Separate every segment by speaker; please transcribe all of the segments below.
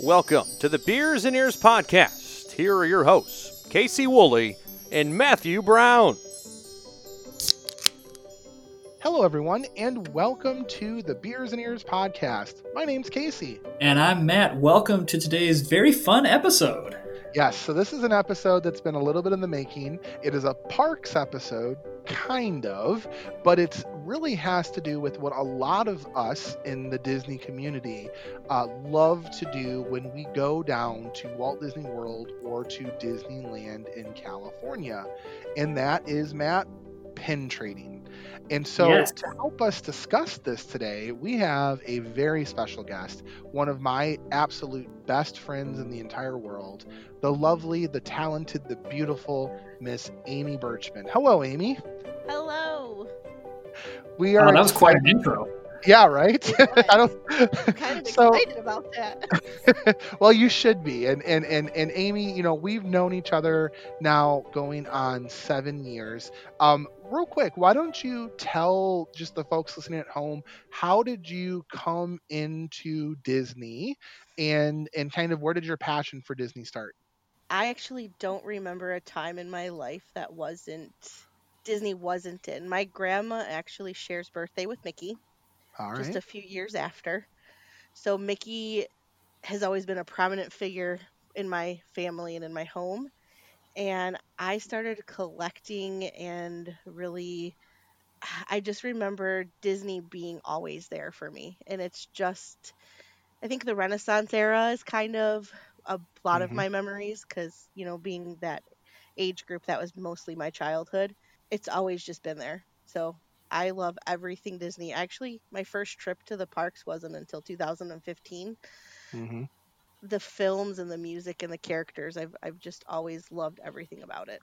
Speaker 1: Welcome to the Beers and Ears podcast. Here are your hosts, Casey Woolley and Matthew Brown.
Speaker 2: Hello, everyone, and welcome to the Beers and Ears podcast. My name's Casey.
Speaker 3: And I'm Matt. Welcome to today's very fun episode.
Speaker 2: Yes, so this is an episode that's been a little bit in the making. It is a parks episode, kind of, but it really has to do with what a lot of us in the Disney community uh, love to do when we go down to Walt Disney World or to Disneyland in California. And that is, Matt, pin trading. And so,
Speaker 3: Yes.
Speaker 2: to help us discuss this today, we have a very special guest, one of my absolute best friends in the entire world, the lovely, the talented, the beautiful Miss Amy Birchman. Hello, Amy.
Speaker 4: Hello.
Speaker 2: We are.
Speaker 3: Oh, that was quite an intro.
Speaker 2: Yeah, right. I don't.
Speaker 4: I'm kind of
Speaker 2: so,
Speaker 4: excited about that.
Speaker 2: well, you should be. And and and and Amy, you know, we've known each other now going on seven years. Um, real quick, why don't you tell just the folks listening at home how did you come into Disney, and and kind of where did your passion for Disney start?
Speaker 4: I actually don't remember a time in my life that wasn't Disney wasn't in. My grandma actually shares birthday with Mickey
Speaker 2: All
Speaker 4: just
Speaker 2: right.
Speaker 4: a few years after. So Mickey has always been a prominent figure in my family and in my home. And I started collecting and really I just remember Disney being always there for me. And it's just I think the Renaissance era is kind of a lot of
Speaker 2: Mhm.
Speaker 4: my memories because, you know, being that age group that was mostly my childhood, it's always just been there. So I love everything Disney. Actually, my first trip to the parks wasn't until 2015.
Speaker 2: hmm
Speaker 4: The films and the music and the characters, I've, I've just always loved everything about it.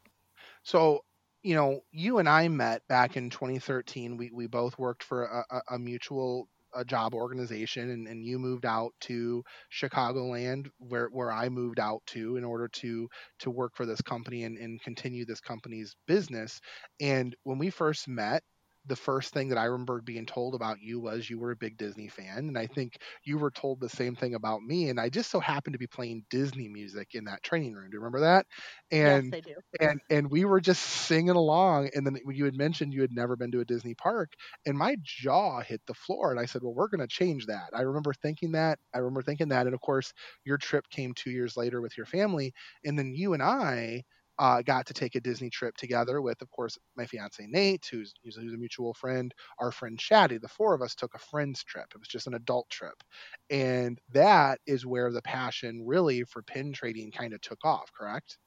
Speaker 2: So, you know, you and I met back in 2013. We we both worked for a, a, a mutual a job organization, and, and you moved out to Chicagoland, where where I moved out to in order to to work for this company and, and continue this company's business. And when we first met. The first thing that I remember being told about you was you were a big Disney fan, and I think you were told the same thing about me. And I just so happened to be playing Disney music in that training room. Do you remember that? And
Speaker 4: yes, I do.
Speaker 2: and and we were just singing along and then when you had mentioned you had never been to a disney park and my jaw hit the floor and i said well we're going to change that i remember thinking that i remember thinking that and of course your trip came two years later with your family and then you and i uh, got to take a Disney trip together with, of course, my fiance Nate, who's, who's who's a mutual friend, our friend Shaddy. The four of us took a friend's trip. It was just an adult trip, and that is where the passion really for pin trading kind of took off. Correct?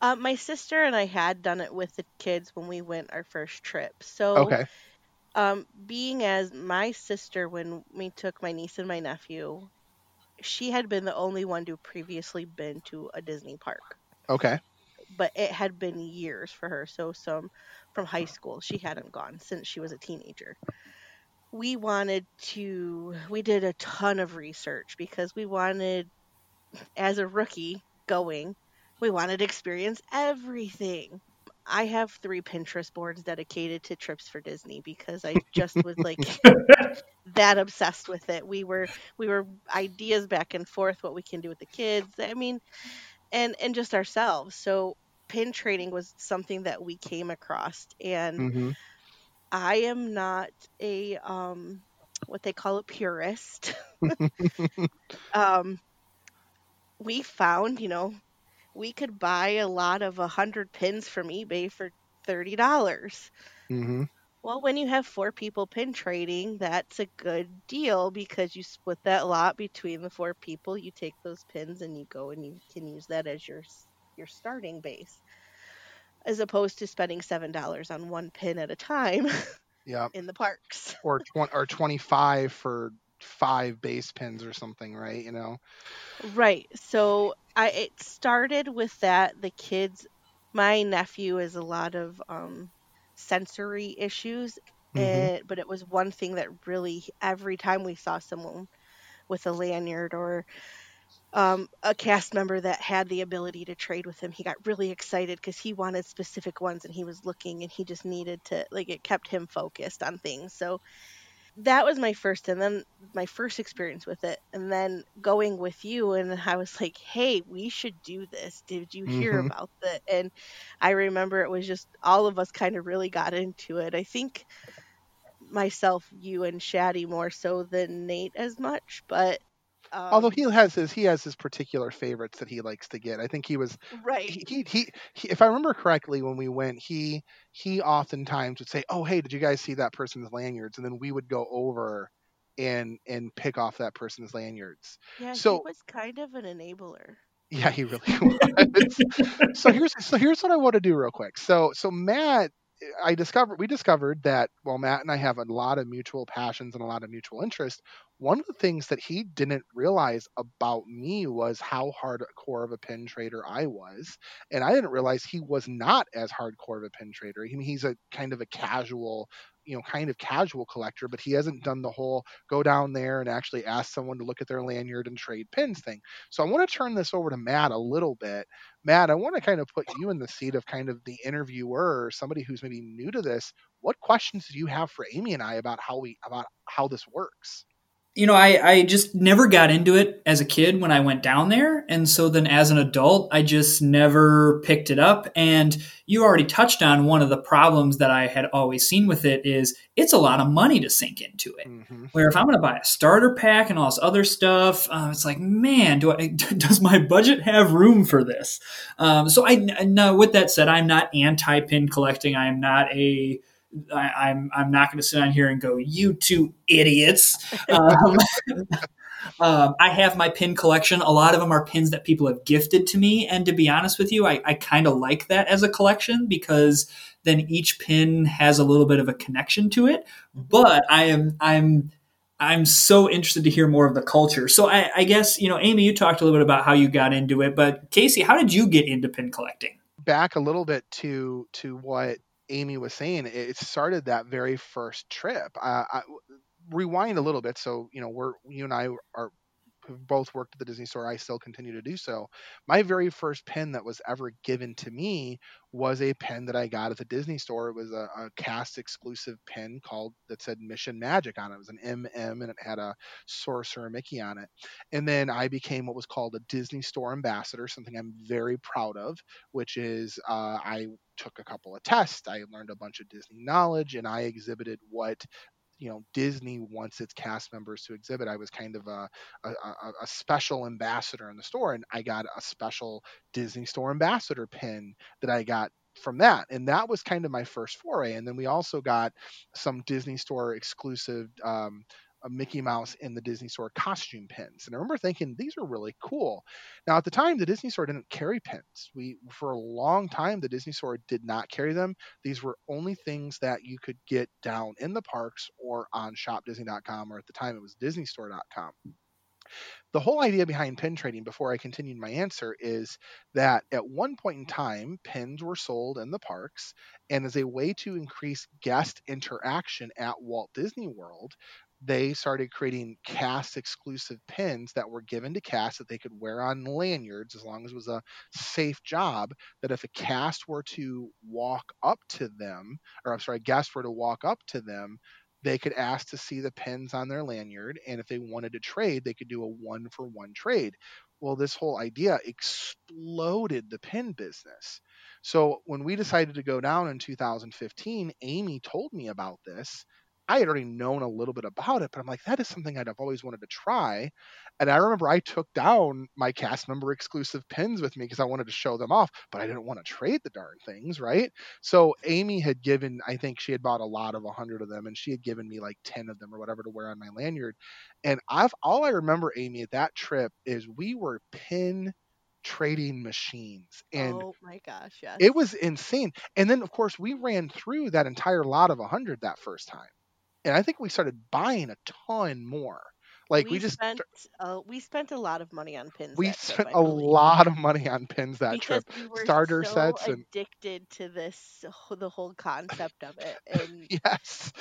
Speaker 4: Uh, my sister and I had done it with the kids when we went our first trip. So,
Speaker 2: Okay.
Speaker 4: um, being as my sister, when we took my niece and my nephew, she had been the only one to previously been to a Disney park.
Speaker 2: Okay.
Speaker 4: But it had been years for her. So some from high school, she hadn't gone since she was a teenager. We wanted to we did a ton of research because we wanted as a rookie going, we wanted to experience everything. I have three Pinterest boards dedicated to trips for Disney because I just was like that obsessed with it. We were we were ideas back and forth what we can do with the kids. I mean, and and just ourselves. So pin trading was something that we came across and
Speaker 2: hmm
Speaker 4: I am not a um what they call a purist. um we found, you know, we could buy a lot of a hundred pins from eBay for thirty dollars.
Speaker 2: hmm
Speaker 4: Well, when you have four people pin trading, that's a good deal because you split that lot between the four people. You take those pins and you go and you can use that as your your starting base, as opposed to spending seven dollars on one pin at a time
Speaker 2: Yeah.
Speaker 4: in the parks.
Speaker 2: Or twenty or twenty five for five base pins or something, right? You know.
Speaker 4: Right. So I it started with that. The kids, my nephew has a lot of um, sensory issues,
Speaker 2: Mhm.
Speaker 4: and, but it was one thing that really every time we saw someone with a lanyard or um, a cast member that had the ability to trade with him, he got really excited because he wanted specific ones and he was looking and he just needed to like it kept him focused on things. So that was my first and then my first experience with it and then going with you and i was like hey we should do this did you hear
Speaker 2: Mhm.
Speaker 4: about that and i remember it was just all of us kind of really got into it i think myself you and shaddy more so than nate as much but um,
Speaker 2: Although he has his he has his particular favorites that he likes to get. I think he was
Speaker 4: right
Speaker 2: he, he, he, he if I remember correctly when we went, he he oftentimes would say, "Oh, hey, did you guys see that person's lanyards?" And then we would go over and and pick off that person's lanyards.
Speaker 4: yeah
Speaker 2: so-
Speaker 4: he was kind of an enabler
Speaker 2: Yeah, he really was. so here's so here's what I want to do real quick. So so Matt, I discovered we discovered that while Matt and I have a lot of mutual passions and a lot of mutual interest, one of the things that he didn't realize about me was how hardcore of a pin trader I was, and I didn't realize he was not as hardcore of a pin trader. I mean, he's a kind of a casual. You know, kind of casual collector, but he hasn't done the whole go down there and actually ask someone to look at their lanyard and trade pins thing. So I want to turn this over to Matt a little bit. Matt, I want to kind of put you in the seat of kind of the interviewer, somebody who's maybe new to this. What questions do you have for Amy and I about how we about how this works?
Speaker 3: You know, I, I just never got into it as a kid when I went down there. And so then as an adult, I just never picked it up. And you already touched on one of the problems that I had always seen with it is it's a lot of money to sink into it.
Speaker 2: Mm-hmm.
Speaker 3: Where if I'm going to buy a starter pack and all this other stuff, um, it's like, man, do I, does my budget have room for this? Um, so I, no, with that said, I'm not anti pin collecting. I am not a, I, I'm I'm not going to sit on here and go, you two idiots. Um, um, I have my pin collection. A lot of them are pins that people have gifted to me, and to be honest with you, I, I kind of like that as a collection because then each pin has a little bit of a connection to it. But I am I'm I'm so interested to hear more of the culture. So I, I guess you know, Amy, you talked a little bit about how you got into it, but Casey, how did you get into pin collecting?
Speaker 2: Back a little bit to to what Amy was saying. It started that very first trip. Uh, I, rewind a little bit. So you know, we're you and I are both worked at the Disney store. I still continue to do so. My very first pen that was ever given to me was a pen that I got at the Disney store. It was a, a cast exclusive pen called that said Mission Magic on it. It was an MM and it had a Sorcerer Mickey on it. And then I became what was called a Disney store ambassador, something I'm very proud of, which is uh, I took a couple of tests. I learned a bunch of Disney knowledge and I exhibited what you know Disney wants its cast members to exhibit. I was kind of a, a, a, special ambassador in the store, and I got a special Disney Store ambassador pin that I got from that, and that was kind of my first foray. And then we also got some Disney Store exclusive. Um, a Mickey Mouse in the Disney Store costume pins. And I remember thinking these are really cool. Now at the time the Disney Store didn't carry pins. We for a long time the Disney Store did not carry them. These were only things that you could get down in the parks or on shopdisney.com or at the time it was disneystore.com. The whole idea behind pin trading, before I continued my answer, is that at one point in time, pins were sold in the parks, and as a way to increase guest interaction at Walt Disney World, they started creating cast exclusive pins that were given to cast that they could wear on lanyards as long as it was a safe job. That if a cast were to walk up to them, or I'm sorry, a guest were to walk up to them, they could ask to see the pins on their lanyard. And if they wanted to trade, they could do a one for one trade. Well, this whole idea exploded the pin business. So when we decided to go down in 2015, Amy told me about this I had already known a little bit about it, but I'm like, that is something I'd have always wanted to try. And I remember I took down my cast member exclusive pins with me because I wanted to show them off, but I didn't want to trade the darn things, right? So Amy had given, I think she had bought a lot of hundred of them, and she had given me like ten of them or whatever to wear on my lanyard. And I've all I remember, Amy, at that trip is we were pin trading machines and
Speaker 4: oh my gosh yes
Speaker 2: it was insane and then of course we ran through that entire lot of 100 that first time and I think we started buying a ton more. Like we,
Speaker 4: we
Speaker 2: just
Speaker 4: spent uh, we spent a lot of money on pins.
Speaker 2: we
Speaker 4: that
Speaker 2: spent
Speaker 4: trip,
Speaker 2: a lot of money on pins that
Speaker 4: because
Speaker 2: trip.
Speaker 4: we were
Speaker 2: Starter
Speaker 4: so
Speaker 2: sets and
Speaker 4: addicted to this the whole concept of it and
Speaker 2: yes.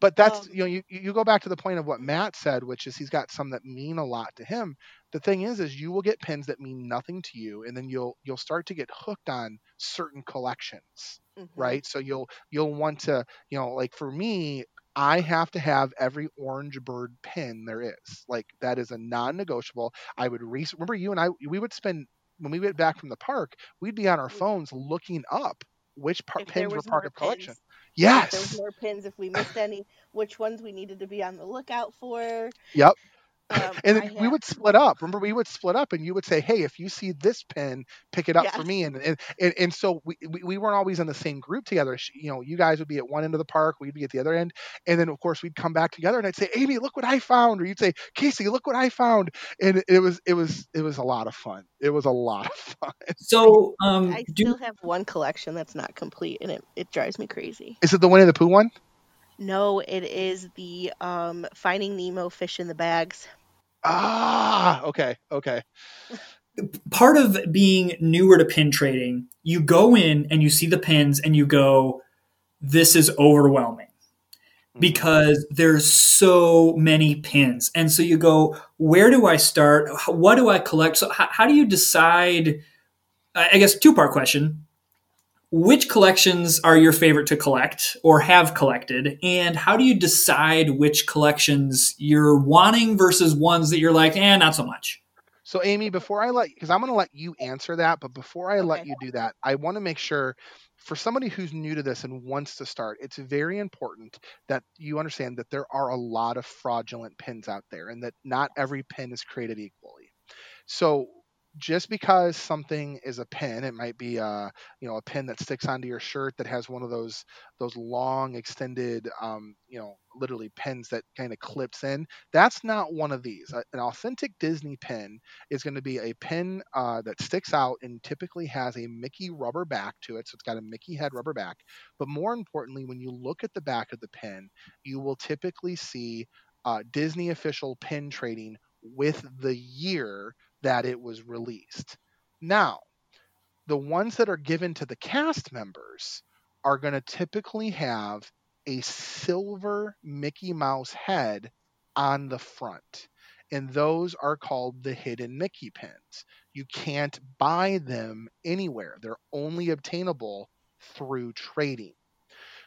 Speaker 2: But that's
Speaker 4: Um,
Speaker 2: you know you you go back to the point of what Matt said, which is he's got some that mean a lot to him. The thing is, is you will get pins that mean nothing to you, and then you'll you'll start to get hooked on certain collections
Speaker 4: mhm.
Speaker 2: right so you'll you'll want to you know like for me I have to have every orange bird pin there is. Like that is a non-negotiable. I would re- remember you and I. We would spend when we went back from the park. We'd be on our mm-hmm. phones looking up which par- pins were part of collection.
Speaker 4: pins. If there was more pins, if we missed any, which ones we needed to be on the lookout for.
Speaker 2: Yep.
Speaker 4: Um,
Speaker 2: And then we would split up. Remember, we would split up, and you would say, "Hey, if you see this pin, pick it up for me." And and, and, and so we, we we weren't always in the same group together. You know, you guys would be at one end of the park, we'd be at the other end, and then of course we'd come back together, and I'd say, "Amy, look what I found," or you'd say, "Casey, look what I found," and it was it was it was a lot of fun. It was a lot of fun.
Speaker 3: So, um,
Speaker 4: I
Speaker 3: do
Speaker 4: still have one collection that's not complete, and it, it drives me crazy.
Speaker 2: Is it the Winnie the Pooh one?
Speaker 4: No, it is the um, Finding Nemo fish in the bags.
Speaker 2: Ah, okay, okay.
Speaker 3: part of being newer to pin trading, you go in and you see the pins and you go, this is overwhelming because there's so many pins. And so you go, where do I start? What do I collect? So, how, how do you decide? I I guess two part question. Which collections are your favorite to collect or have collected? And how do you decide which collections you're wanting versus ones that you're like, eh, not so much?
Speaker 2: So, Amy, before I let, because I'm going to let you answer that, but before I let you do that, I want to make sure for somebody who's new to this and wants to start, it's very important that you understand that there are a lot of fraudulent pins out there and that not every pin is created equally. So, just because something is a pin, it might be a you know a pin that sticks onto your shirt that has one of those those long extended um, you know literally pins that kind of clips in. That's not one of these. An authentic Disney pin is going to be a pin uh, that sticks out and typically has a Mickey rubber back to it. So it's got a Mickey head rubber back. But more importantly, when you look at the back of the pin, you will typically see uh, Disney official pin trading with the year that it was released. Now, the ones that are given to the cast members are going to typically have a silver Mickey Mouse head on the front. And those are called the hidden Mickey pins. You can't buy them anywhere, they're only obtainable through trading.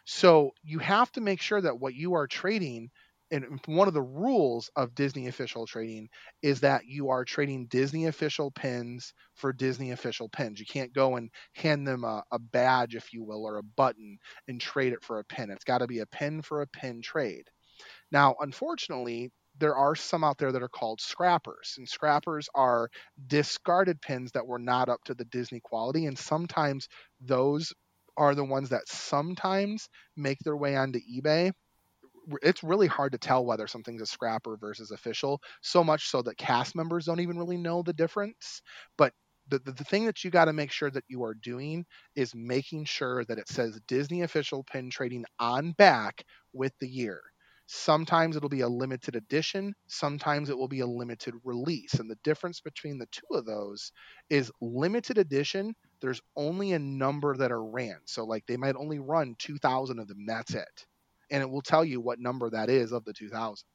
Speaker 2: So you have to make sure that what you are trading, and one of the rules of Disney official trading is that you are trading Disney official pins for Disney official pins. You can't go and hand them a, a badge, if you will, or a button and trade it for a pin. It's got to be a pin for a pin trade. Now, unfortunately, there are some out there that are called scrappers, and scrappers are discarded pins that were not up to the Disney quality, and sometimes those are the ones that sometimes make their way onto eBay. It's really hard to tell whether something's a scrapper versus official, so much so that cast members don't even really know the difference. But the, the, the thing that you got to make sure that you are doing is making sure that it says Disney official pin trading on back with the year. Sometimes it'll be a limited edition, sometimes it will be a limited release. And the difference between the two of those is limited edition, there's only a number that are ran. So, like, they might only run 2,000 of them, that's it. And it will tell you what number that is of the 2,000.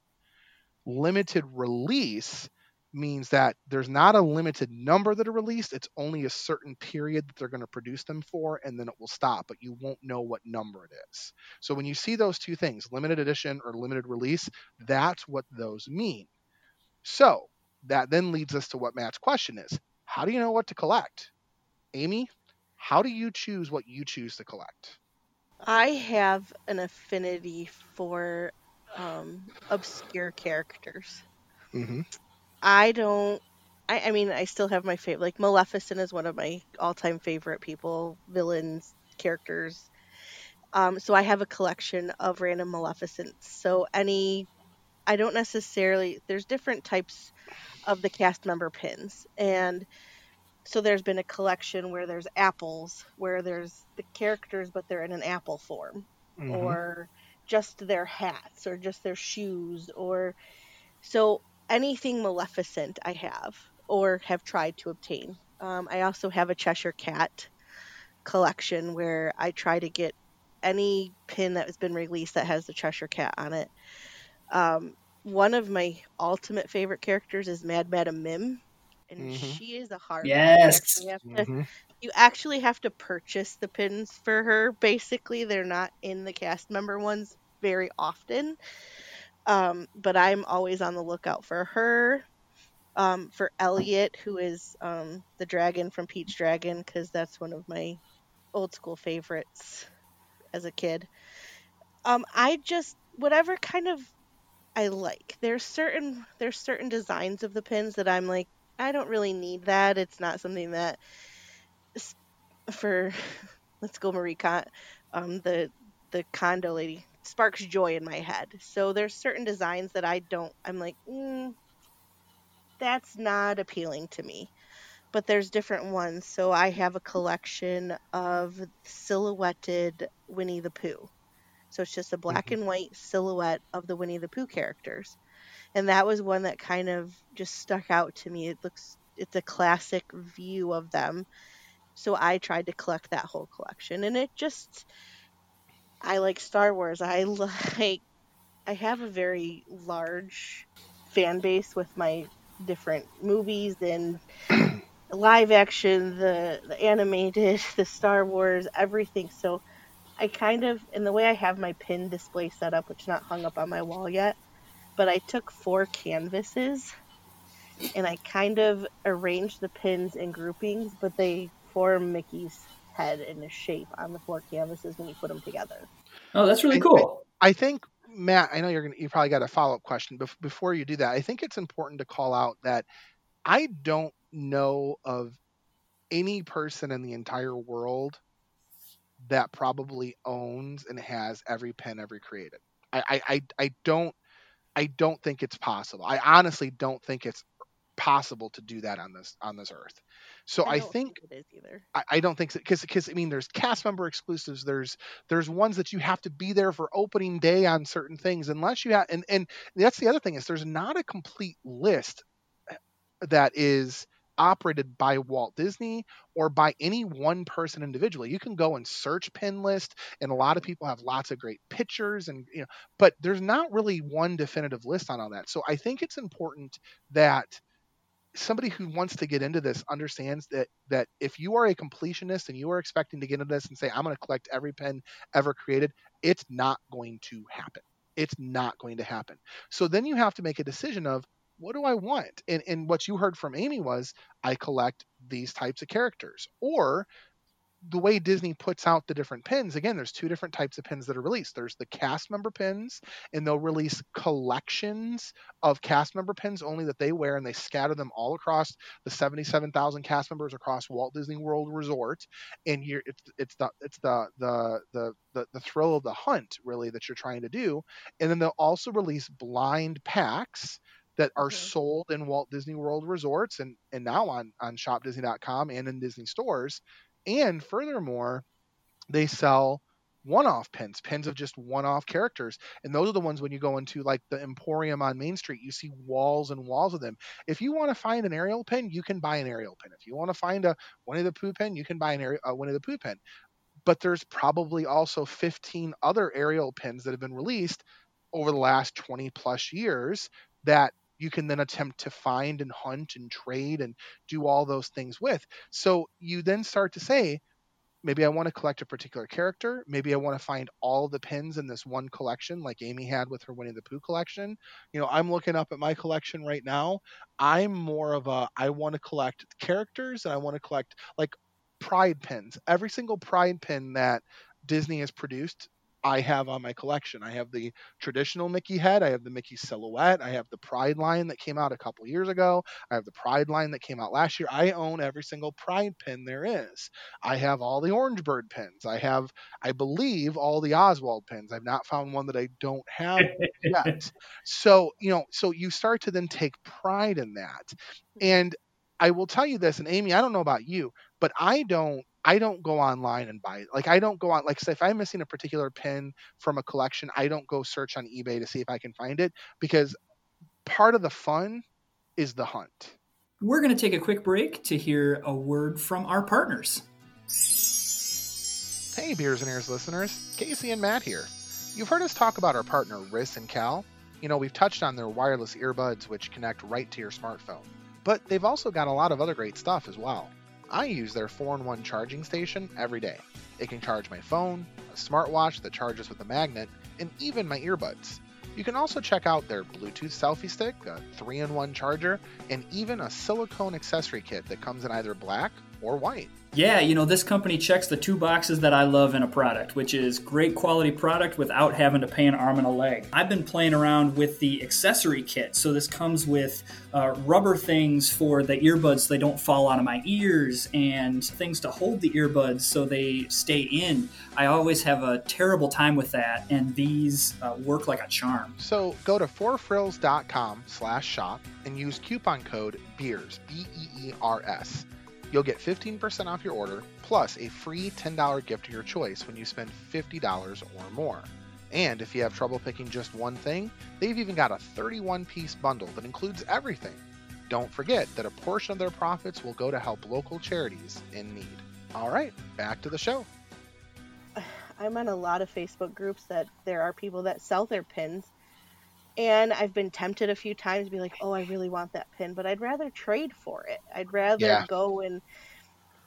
Speaker 2: Limited release means that there's not a limited number that are released. It's only a certain period that they're going to produce them for, and then it will stop, but you won't know what number it is. So when you see those two things, limited edition or limited release, that's what those mean. So that then leads us to what Matt's question is How do you know what to collect? Amy, how do you choose what you choose to collect?
Speaker 4: I have an affinity for um, obscure characters.
Speaker 2: Mm-hmm.
Speaker 4: I don't. I, I mean, I still have my favorite. Like Maleficent is one of my all-time favorite people, villains, characters. Um, so I have a collection of random Maleficents. So any, I don't necessarily. There's different types of the cast member pins, and so there's been a collection where there's apples, where there's the characters, but they're in an apple form.
Speaker 2: Mm-hmm.
Speaker 4: or just their hats or just their shoes or so anything maleficent i have or have tried to obtain. Um, i also have a cheshire cat collection where i try to get any pin that has been released that has the cheshire cat on it. Um, one of my ultimate favorite characters is mad madam mim and
Speaker 2: Mhm.
Speaker 4: she is a hard
Speaker 3: Yes.
Speaker 4: you, actually have to,
Speaker 2: Mm-hmm.
Speaker 4: you actually have to purchase the pins for her basically they're not in the cast member ones very often. Um, but I'm always on the lookout for her. Um, for Elliot, who is um, the dragon from Pete's Dragon, because that's one of my old school favorites as a kid. Um, I just whatever kind of I like. There's certain there's certain designs of the pins that I'm like I don't really need that. It's not something that for let's go Marie Con um the the Kondo lady sparks joy in my head. So there's certain designs that I don't I'm like mm, that's not appealing to me. But there's different ones. So I have a collection of silhouetted Winnie the Pooh. So it's just a black mm-hmm. and white silhouette of the Winnie the Pooh characters. And that was one that kind of just stuck out to me. It looks it's a classic view of them. So I tried to collect that whole collection and it just I like Star Wars. I like I have a very large fan base with my different movies and live action, the the animated, the Star Wars, everything. So I kind of in the way I have my pin display set up, which not hung up on my wall yet, but I took four canvases and I kind of arranged the pins in groupings, but they form Mickey's head in a shape on the four canvases when you put them together.
Speaker 3: Oh, that's really cool.
Speaker 2: I, I think Matt, I know you're gonna you probably got a follow up question, but before you do that, I think it's important to call out that I don't know of any person in the entire world that probably owns and has every pen ever created. I, I, I don't I don't think it's possible. I honestly don't think it's possible to do that on this on this earth. So I, I think,
Speaker 4: think, it is either.
Speaker 2: I, I don't think so because because I mean there's cast member exclusives. There's there's ones that you have to be there for opening day on certain things unless you have and and that's the other thing is there's not a complete list eh, that is operated by Walt Disney or by any one person individually. You can go and search pin list and a lot of people have lots of great pictures and you know but there's not really one definitive list on all that. So I think it's important that somebody who wants to get into this understands that that if you are a completionist and you are expecting to get into this and say I'm going to collect every pen ever created, it's not going to happen. It's not going to happen. So then you have to make a decision of what do I want? And and what you heard from Amy was I collect these types of characters. Or the way Disney puts out the different pins, again, there's two different types of pins that are released. There's the cast member pins, and they'll release collections of cast member pins only that they wear, and they scatter them all across the 77,000 cast members across Walt Disney World Resort. And you're, it's it's the it's the the the the, the thrill of the hunt really that you're trying to do. And then they'll also release blind packs that are mm-hmm. sold in Walt Disney World resorts and and now on on shopdisney.com and in Disney stores and furthermore, they sell one-off pins, pins of just one-off characters, and those are the ones when you go into like the Emporium on Main Street, you see walls and walls of them. If you want to find an Ariel pin, you can buy an Ariel pin. If you want to find a Winnie the Pooh pin, you can buy an Ariel, uh, Winnie the Pooh pin. But there's probably also 15 other Ariel pins that have been released over the last 20 plus years that you can then attempt to find and hunt and trade and do all those things with. So you then start to say, maybe I want to collect a particular character. Maybe I want to find all the pins in this one collection, like Amy had with her Winnie the Pooh collection. You know, I'm looking up at my collection right now. I'm more of a I want to collect characters and I want to collect like pride pins. Every single pride pin that Disney has produced I have on my collection. I have the traditional Mickey head. I have the Mickey silhouette. I have the Pride line that came out a couple years ago. I have the Pride line that came out last year. I own every single Pride pin there is. I have all the Orange Bird pins. I have, I believe, all the Oswald pins. I've not found one that I don't have yet. So, you know, so you start to then take pride in that. And I will tell you this, and Amy, I don't know about you, but I don't I don't go online and buy it. Like I don't go on like say if I'm missing a particular pin from a collection, I don't go search on eBay to see if I can find it because part of the fun is the hunt.
Speaker 3: We're going to take a quick break to hear a word from our partners.
Speaker 2: Hey, Beers and Ears listeners, Casey and Matt here. You've heard us talk about our partner, Riss and Cal. You know, we've touched on their wireless earbuds, which connect right to your smartphone. But they've also got a lot of other great stuff as well. I use their 4 in 1 charging station every day. It can charge my phone, a smartwatch that charges with a magnet, and even my earbuds. You can also check out their Bluetooth selfie stick, a 3 in 1 charger, and even a silicone accessory kit that comes in either black or white.
Speaker 3: Yeah, you know, this company checks the two boxes that I love in a product, which is great quality product without having to pay an arm and a leg. I've been playing around with the accessory kit. So this comes with uh, rubber things for the earbuds so they don't fall out of my ears and things to hold the earbuds so they stay in. I always have a terrible time with that, and these uh, work like a charm.
Speaker 2: So go to fourfrills.com slash shop and use coupon code BEERS, B-E-E-R-S You'll get 15% off your order, plus a free $10 gift of your choice when you spend $50 or more. And if you have trouble picking just one thing, they've even got a 31 piece bundle that includes everything. Don't forget that a portion of their profits will go to help local charities in need. All right, back to the show.
Speaker 4: I'm on a lot of Facebook groups that there are people that sell their pins and I've been tempted a few times to be like, "Oh, I really want that pin," but I'd rather trade for it. I'd rather yeah. go and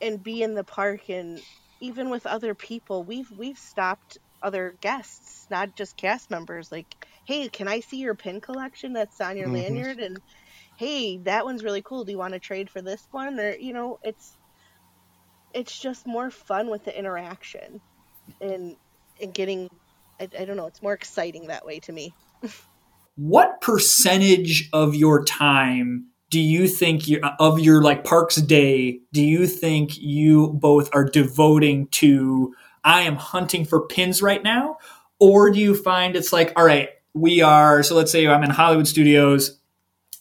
Speaker 4: and be in the park and even with other people, we've we've stopped other guests, not just cast members like, "Hey, can I see your pin collection that's on your mm-hmm. lanyard?" and "Hey, that one's really cool. Do you want to trade for this one?" or you know, it's it's just more fun with the interaction and and getting I, I don't know, it's more exciting that way to me.
Speaker 3: what percentage of your time do you think you, of your like parks day do you think you both are devoting to i am hunting for pins right now or do you find it's like all right we are so let's say i'm in hollywood studios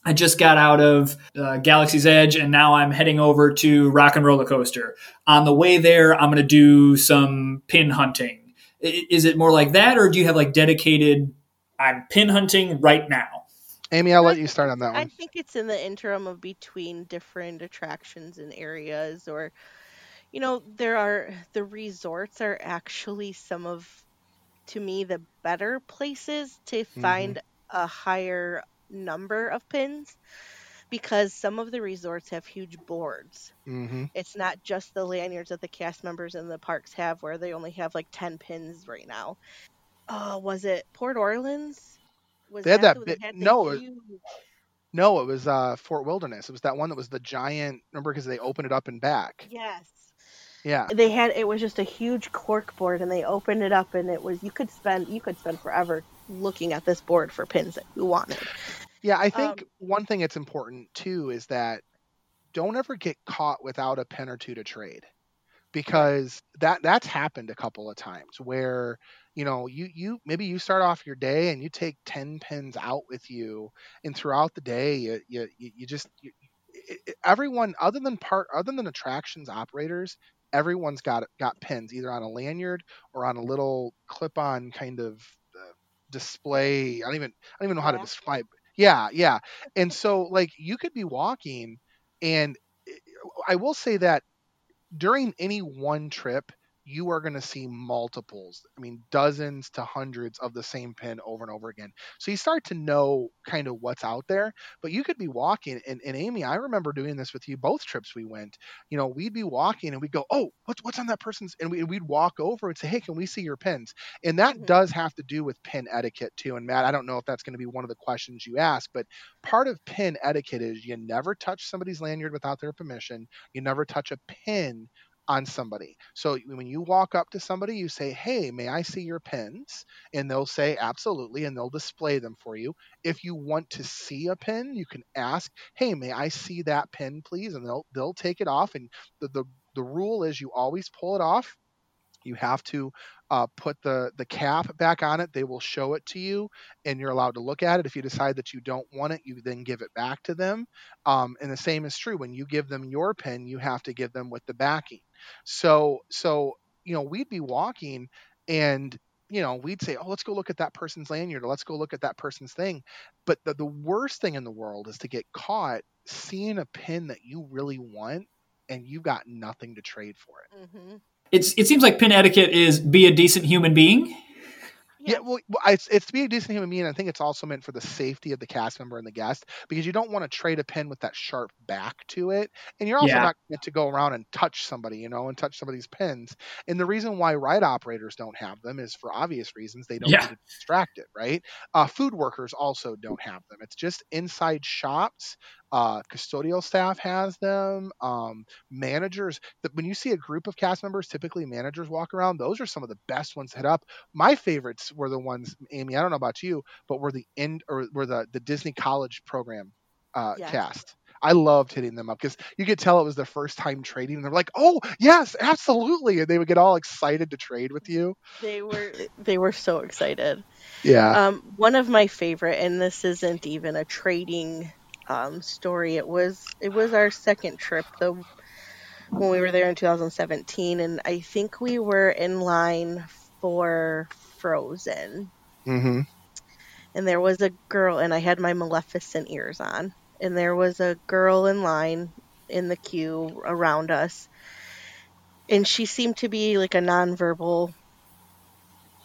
Speaker 3: i just got out of uh, galaxy's edge and now i'm heading over to rock and roller coaster. On the way there i'm going to do some pin hunting. Is it more like that or do you have like dedicated I'm pin hunting right now.
Speaker 2: Amy, I'll let you start on that one.
Speaker 4: I think it's in the interim of between different attractions and areas, or, you know, there are the resorts are actually some of, to me, the better places to mm-hmm. find mm-hmm. a higher number of pins because some of the resorts have huge boards. Mm-hmm. It's not just the lanyards that the cast members in the parks have, where they only have like 10 pins right now oh, was it Port Orleans?
Speaker 2: Was they had that, bit. No, it, no, it was uh, Fort Wilderness. It was that one that was the giant. Remember, because they opened it up and back.
Speaker 4: Yes.
Speaker 2: Yeah.
Speaker 4: They had it was just a huge cork board, and they opened it up, and it was you could spend you could spend forever looking at this board for pins that you wanted.
Speaker 2: Yeah, I think um, one thing that's important too is that don't ever get caught without a pin or two to trade because that that's happened a couple of times where you know you you maybe you start off your day and you take 10 pins out with you and throughout the day you you, you just you, everyone other than part other than attractions operators everyone's got got pins either on a lanyard or on a little clip on kind of uh, display. I don't even i don't even know how to describe yeah yeah. And so like you could be walking and i will say that during any one trip you are going to see multiples. I mean, dozens to hundreds of the same pin over and over again. So you start to know kind of what's out there. But you could be walking, and, and Amy, I remember doing this with you both trips we went. You know, we'd be walking and we'd go, "Oh, what's what's on that person's?" And we, would walk over and say, "Hey, can we see your pins?" And that mm-hmm. does have to do with pin etiquette too. And Matt, I don't know if that's going to be one of the questions you ask, but part of pin etiquette is you never touch somebody's lanyard without their permission. You never touch a pin on somebody. So when you walk up to somebody, you say, Hey, may I see your pins? And they'll say, Absolutely. And they'll display them for you. If you want to see a pin, you can ask, Hey, may I see that pin, please? And they'll, they'll take it off. And the, the, the rule is you always pull it off. You have to uh, put the the cap back on it. They will show it to you, and you're allowed to look at it. If you decide that you don't want it, you then give it back to them. Um, and the same is true when you give them your pen. You have to give them with the backing. So so you know we'd be walking and you know, we'd say, oh, let's go look at that person's lanyard or let's go look at that person's thing. But the, the worst thing in the world is to get caught seeing a pin that you really want and you've got nothing to trade for it.
Speaker 3: Mm-hmm it's it seems like pin etiquette is be a decent human being.
Speaker 2: Yeah, well, well, it's it's to be a decent human being. I think it's also meant for the safety of the cast member and the guest because you don't want to trade a pin with that sharp back to it, and you're also
Speaker 3: Yeah.
Speaker 2: not meant to go around and touch somebody, you know, and touch some of these pins. And the reason why ride operators don't have them is for obvious reasons. They don't
Speaker 3: Yeah.
Speaker 2: need to distract it, right? Uh, food workers also don't have them. It's just inside shops. Uh, custodial staff has them. Um, managers. That when you see a group of cast members, typically managers walk around. Those are some of the best ones to hit up my favorites were the ones amy i don't know about you but were the end or were the the disney college program uh cast i loved hitting them up because you could tell it was their first time trading and they're like oh yes absolutely and they would get all excited to trade with you
Speaker 4: They were they were so excited.
Speaker 2: yeah
Speaker 4: Um, one of my favorite, and this isn't even a trading um, story. It was it was our second trip though when we were there in 2017, and I think we were in line for Frozen,
Speaker 2: mm-hmm
Speaker 4: and there was a girl, and I had my Maleficent ears on, and there was a girl in line in the queue around us, and she seemed to be like a nonverbal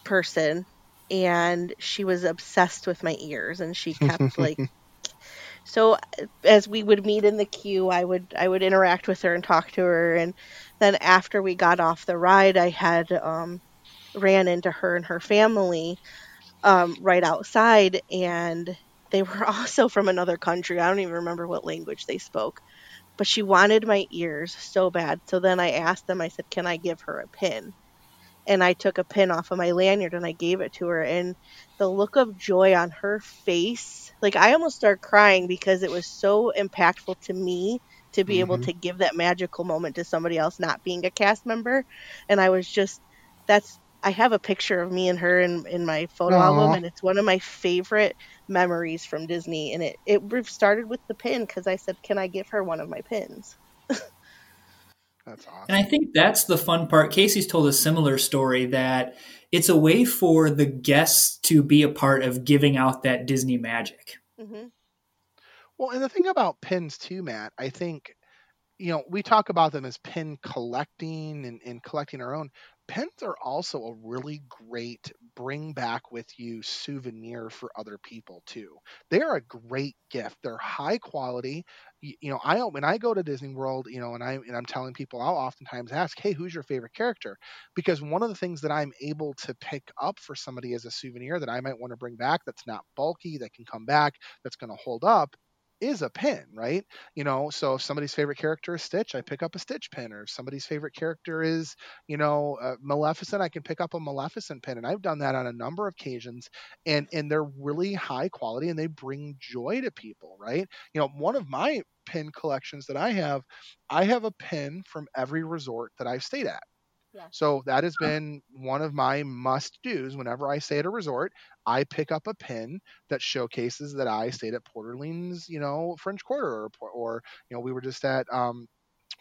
Speaker 4: person and she was obsessed with my ears and she kept like so as we would meet in the queue i would i would interact with her and talk to her. And then after we got off the ride i had um, ran into her and her family um, right outside. And they were also from another country. I don't even remember what language they spoke. But she wanted my ears so bad. So then i asked them i said can i give her a pin and I took a pin off of my lanyard and I gave it to her and the look of joy on her face like I almost started crying because it was so impactful to me to be able
Speaker 2: Mhm.
Speaker 4: to give that magical moment to somebody else not being a cast member and I was just that's I have a picture of me and her in, in my photo
Speaker 2: Aw.
Speaker 4: album and it's one of my favorite memories from Disney and it it started with the pin because I said can I give her one of my pins
Speaker 2: that's awesome
Speaker 3: And I think that's the fun part. Casey's told a similar story that it's a way for the guests to be a part of giving out that Disney magic.
Speaker 4: hmm
Speaker 2: Well, and the thing about pins too, Matt, I think, you know, we talk about them as pin collecting and, and collecting our own. Pins are also a really great bring back with you souvenir for other people too. They're a great gift. They're high quality. You, know, I when I go to Disney World, you know, and I and I'm telling people, I'll oftentimes ask, "Hey, who's your favorite character?" Because one of the things that I'm able to pick up for somebody as a souvenir that I might want to bring back that's not bulky, that can come back, that's going to hold up is a pin, right? You know, so if somebody's favorite character is Stitch, I pick up a Stitch pin, or if somebody's favorite character is, you know, uh, Maleficent, I can pick up a Maleficent pin, and I've done that on a number of occasions, and and they're really high quality and they bring joy to people, right? You know, one of my pin collections that I have, I have a pin from every resort that I've stayed at.
Speaker 4: Yeah.
Speaker 2: So that has been one of my must do's whenever I stay at a resort. I pick up a pin that showcases that I stayed at Port Orleans, you know, French Quarter, or, or you know, we were just at um,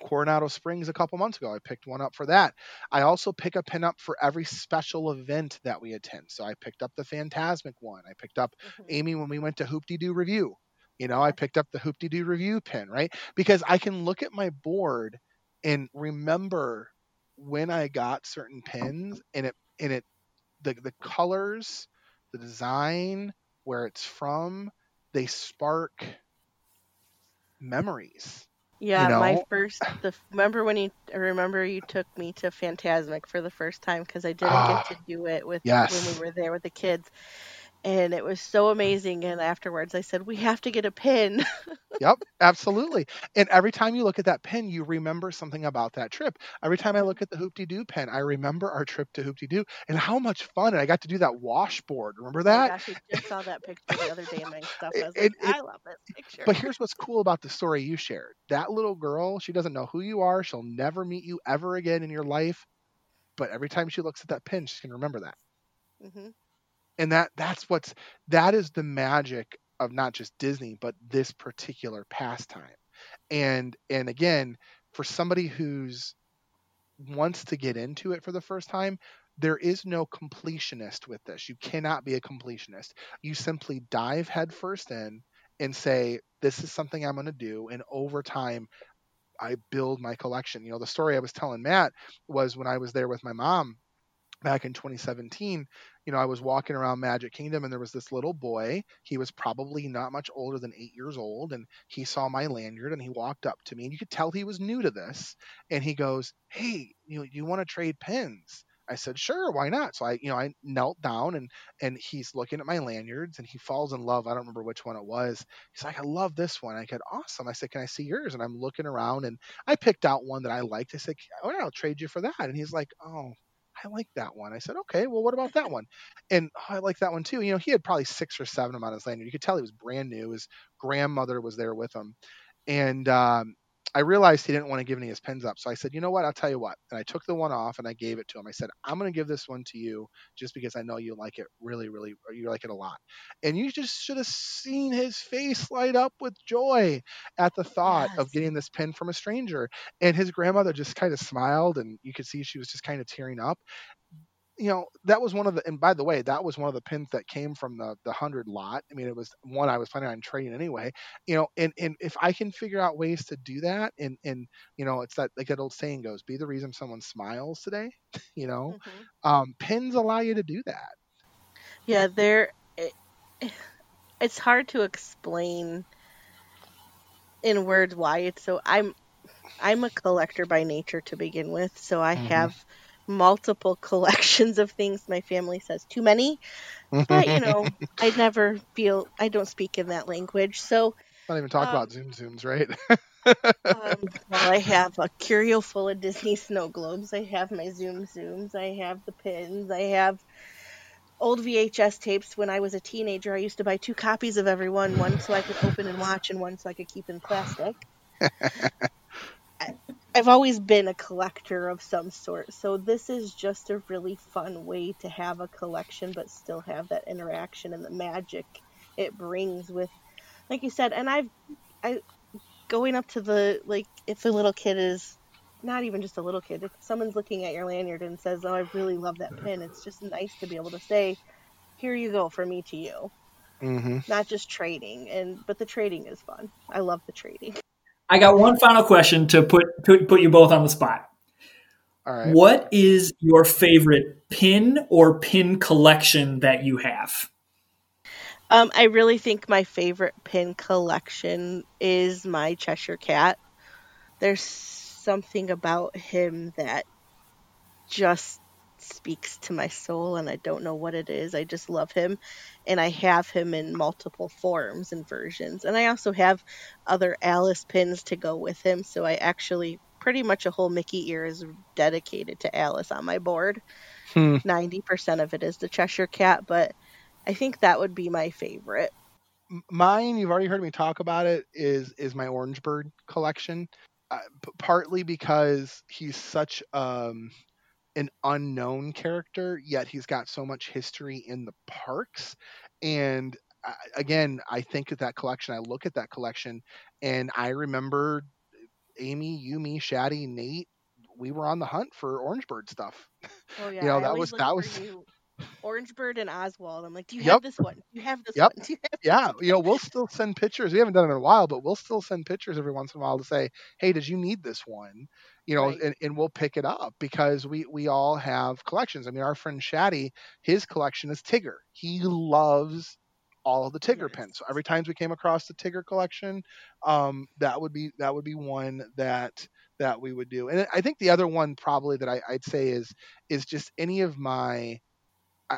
Speaker 2: Coronado Springs a couple months ago. I picked one up for that. I also pick a pin up for every special event that we attend. So I picked up the Phantasmic one. I picked up Amy when we went to Hoop Dee Doo Revue. You know, I picked up the Hoop Dee Doo Revue pin, right? Because I can look at my board and remember when I got certain pins and it and it the the colors, the design, where it's from, they spark memories.
Speaker 4: Yeah, my
Speaker 2: know?
Speaker 4: first. The remember when you remember you took me to Phantasmic for the first time because I didn't
Speaker 2: Ah,
Speaker 4: get to do it with
Speaker 2: yes.
Speaker 4: when we were there with the kids, and it was so amazing. And afterwards, I said we have to get a pin.
Speaker 2: Yep, absolutely. And every time you look at that pin, you remember something about that trip. Every time I look at the Hoopty Doo pin I remember our trip to Hoopty Doo and how much fun. And I got to do that washboard. Remember
Speaker 4: Oh
Speaker 2: that?
Speaker 4: gosh, I just saw that picture the other day in my stuff. I was
Speaker 2: It-
Speaker 4: like,
Speaker 2: it-
Speaker 4: I love this picture.
Speaker 2: But here's what's cool about the story you shared. That little girl, she doesn't know who you are. She'll never meet you ever again in your life. But every time she looks at that pin, she's gonna remember that.
Speaker 4: Mm hmm
Speaker 2: And that that's what's that is the magic of not just Disney, but this particular pastime. And and again, for somebody who's wants to get into it for the first time, there is no completionist with this. You cannot be a completionist. You simply dive headfirst in and say, This is something I'm going to do. And over time, I build my collection. You know, the story I was telling Matt was when I was there with my mom back in 2017, you know, I was walking around Magic Kingdom and there was this little boy. He was probably not much older than eight years old. And he saw my lanyard and he walked up to me and you could tell he was new to this. And he goes, Hey, you you want to trade pins? I said, sure, why not? So I, you know, I knelt down and and he's looking at my lanyards and he falls in love. I don't remember which one it was. He's like, I love this one. I said, awesome. I said, can I see yours? And I'm looking around and I picked out one that I liked. I said, oh, yeah, I'll trade you for that. And he's like, oh, I like that one. I said, okay, well, what about that one? And oh, I like that one too. You know, he had probably six or seven of them on his lanyard. You could tell he was brand new. His grandmother was there with him. And um, I realized he didn't want to give any of his pins up. So I said, you know what? I'll tell you what. And I took the one off and I gave it to him. I said, I'm going to give this one to you just because I know you like it really, really, you like it a lot. And you just should have seen his face light up with joy at the thought yes. of getting this pin from a stranger. And his grandmother just kind of smiled and you could see she was just kind of tearing up you know that was one of the and by the way that was one of the pins that came from the the hundred lot i mean it was one i was planning on trading anyway you know and and if i can figure out ways to do that and and you know it's that like that old saying goes be the reason someone smiles today you know mm-hmm. um pins allow you to do that
Speaker 4: yeah they're it, it's hard to explain in words why it's so i'm i'm a collector by nature to begin with so i mm-hmm. have multiple collections of things. My family says too many, but you know, I never feel I don't speak in that language. So
Speaker 2: not even talk um, about Tsum Tsums, right?
Speaker 4: um, well, I have a curio full of Disney snow globes. I have my Tsum Tsums. I have the pins. I have old VHS tapes. When I was a teenager, I used to buy two copies of every one, one so I could open and watch, and one so I could keep in plastic. I've always been a collector of some sort, so this is just a really fun way to have a collection but still have that interaction and the magic it brings with like you said, and I've I going up to the like if the little kid is not even just a little kid, if someone's looking at your lanyard and says, "Oh, I really love that pin," it's just nice to be able to say, "Here you go, from me to you." Mm-hmm. Not just trading, and but the trading is fun. I love the trading.
Speaker 3: I got one final question to put put, put you both on the spot. All right. What is your favorite pin or pin collection that you have?
Speaker 4: Um, I really think my favorite pin collection is my Cheshire Cat. There's something about him that just speaks to my soul and I don't know what it is. I just love him and I have him in multiple forms and versions. And I also have other Alice pins to go with him, so I actually pretty much a whole Mickey ear is dedicated to Alice on my board. Hmm. 90% of it is the Cheshire Cat, but I think that would be my favorite.
Speaker 2: Mine, you've already heard me talk about it, is is my Orange Bird collection. Uh, p- partly because he's such um, an unknown character, yet he's got so much history in the parks. And I, again, I think at that collection, I look at that collection, and I remember Amy, you, me, Shaddy, Nate. We were on the hunt for Orange Bird stuff.
Speaker 4: Oh yeah, you know that was that was. You. Orange Bird and Oswald. I'm like, do you yep. have this one? Do you have this yep. one? You have
Speaker 2: yeah, you know, we'll still send pictures. We haven't done it in a while, but we'll still send pictures every once in a while to say, hey, did you need this one? You know, right. and, and we'll pick it up because we we all have collections. I mean, our friend Shaddy, his collection is Tigger. He loves all of the Tigger pins. So every time we came across the Tigger collection, um, that would be that would be one that that we would do. And I think the other one probably that I, I'd say is is just any of my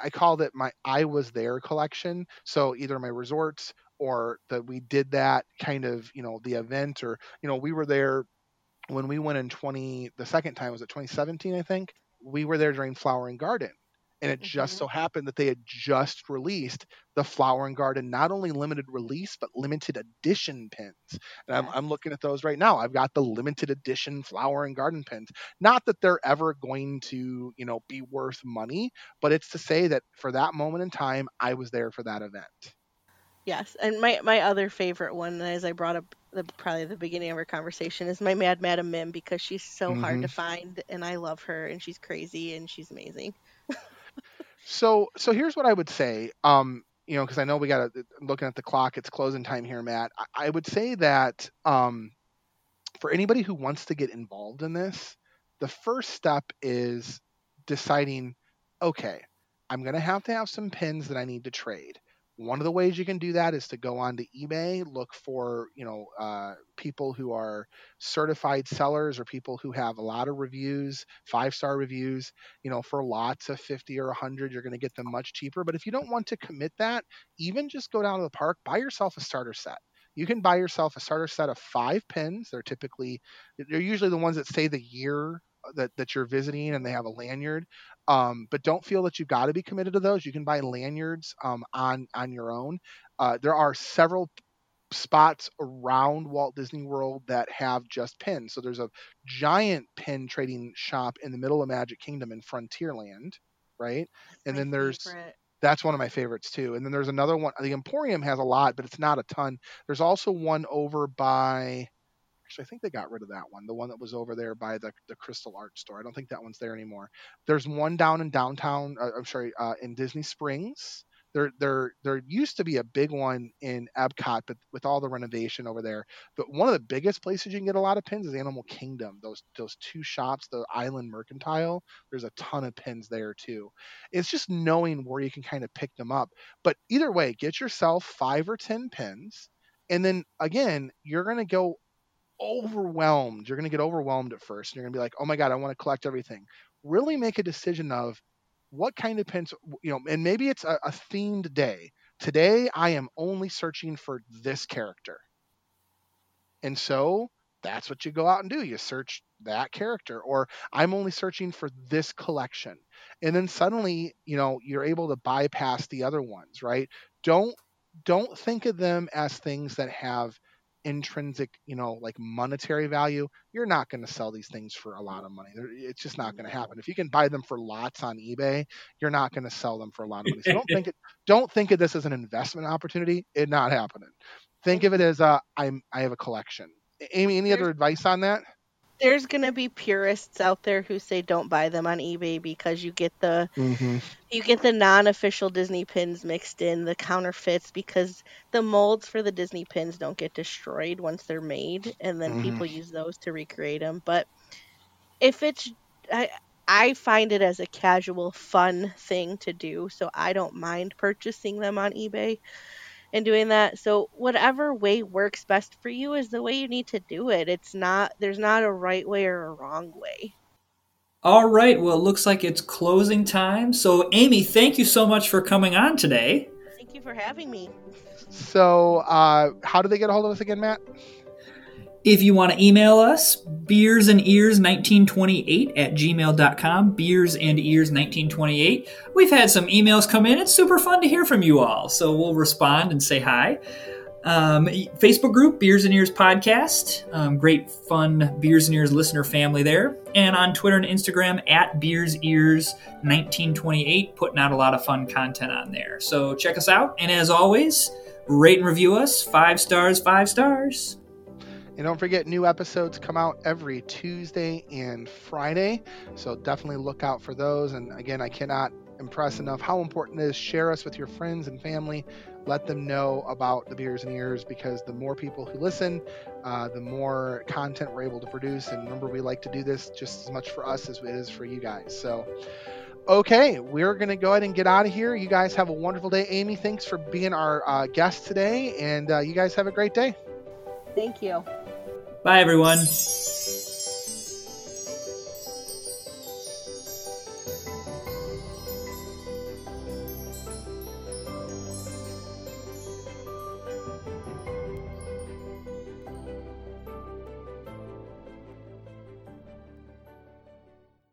Speaker 2: I called it my I was there collection. So either my resorts or that we did that kind of, you know, the event or, you know, we were there when we went in 20 the second time was it 2017 I think. We were there during Flower and Garden and it mm-hmm. just so happened that they had just released the Flower and Garden not only limited release but limited edition pins. And. I'm, I'm looking at those right now. I've got the limited edition Flower and Garden pins. Not that they're ever going to, you know, be worth money, but it's to say that for that moment in time, I was there for that event.
Speaker 4: Yes, and my my other favorite one, as I brought up the, probably the beginning of our conversation, is my Mad Madam Mim because she's so mm-hmm. hard to find, and I love her, and she's crazy, and she's amazing.
Speaker 2: So so here's what I would say. Um, you know, because I know we got to looking at the clock. It's closing time here, Matt. I, I would say that um, for anybody who wants to get involved in this, the first step is deciding okay, I'm going to have to have some pins that I need to trade. One of the ways you can do that is to go on to eBay, look for you know uh, people who are certified sellers or people who have a lot of reviews, five star reviews. You know, for lots of 50 or 100, you're going to get them much cheaper. But if you don't want to commit that, even just go down to the park, buy yourself a starter set. You can buy yourself a starter set of five pins. They're typically, they're usually the ones that say the year that, that you're visiting and they have a lanyard. Um, but don't feel that you've got to be committed to those. You can buy lanyards um, on on your own. Uh, there are several spots around Walt Disney World that have just pins. So there's a giant pin trading shop in the middle of Magic Kingdom in Frontierland, right?
Speaker 4: That's
Speaker 2: and then there's
Speaker 4: favorite.
Speaker 2: that's one of my favorites too. And then there's another one. The Emporium has a lot, but it's not a ton. There's also one over by. Actually, I think they got rid of that one. The one that was over there by the the Crystal Art Store. I don't think that one's there anymore. There's one down in downtown. Uh, I'm sorry, uh, in Disney Springs. There, there, there used to be a big one in Epcot, but with all the renovation over there, but one of the biggest places you can get a lot of pins is Animal Kingdom. Those, those two shops, the Island Mercantile. There's a ton of pins there too. It's just knowing where you can kind of pick them up. But either way, get yourself five or ten pins, and then again, you're gonna go overwhelmed. You're gonna get overwhelmed at first, and you're gonna be like, "Oh my god, I want to collect everything." Really make a decision of what kind of pins, you know, and maybe it's a, a themed day. Today, I am only searching for this character, and so that's what you go out and do. You search that character, or I'm only searching for this collection, and then suddenly, you know, you're able to bypass the other ones, right? Don't don't think of them as things that have intrinsic, you know, like monetary value, you're not going to sell these things for a lot of money. It's just not going to happen. If you can buy them for lots on eBay, you're not going to sell them for a lot of money. So don't think it, don't think of this as an investment opportunity. It not happening. Think of it as uh, I'm I have a collection. Amy, any other advice on that?
Speaker 4: There's gonna be purists out there who say don't buy them on eBay because you get the
Speaker 2: Mm-hmm.
Speaker 4: you get the non-official Disney pins mixed in, the counterfeits because the molds for the Disney pins don't get destroyed once they're made, and then
Speaker 2: Mhm.
Speaker 4: people use those to recreate them. But if it's, I I find it as a casual, fun thing to do, so I don't mind purchasing them on eBay and doing that. So whatever way works best for you is the way you need to do it. It's not there's not a right way or a wrong way.
Speaker 3: All right. Well, it looks like it's closing time. So, Amy, thank you so much for coming on today.
Speaker 4: Thank you for having me.
Speaker 2: So, uh, how do they get a hold of us again, Matt?
Speaker 3: If you want to email us, beers and ears 1928 at gmail.com, beers and ears 1928. We've had some emails come in. It's super fun to hear from you all. So we'll respond and say hi. Um, Facebook group, Beers and Ears Podcast. Um, great, fun Beers and Ears listener family there. And on Twitter and Instagram at Beers Ears 1928, putting out a lot of fun content on there. So check us out. And as always, rate and review us. Five stars, five stars.
Speaker 2: And don't forget, new episodes come out every Tuesday and Friday. So definitely look out for those. And again, I cannot impress enough how important it is. Share us with your friends and family. Let them know about the Beers and Ears because the more people who listen, uh, the more content we're able to produce. And remember, we like to do this just as much for us as it is for you guys. So, okay, we're going to go ahead and get out of here. You guys have a wonderful day. Amy, thanks for being our uh, guest today. And uh, you guys have a great day.
Speaker 4: Thank you.
Speaker 3: Bye, everyone.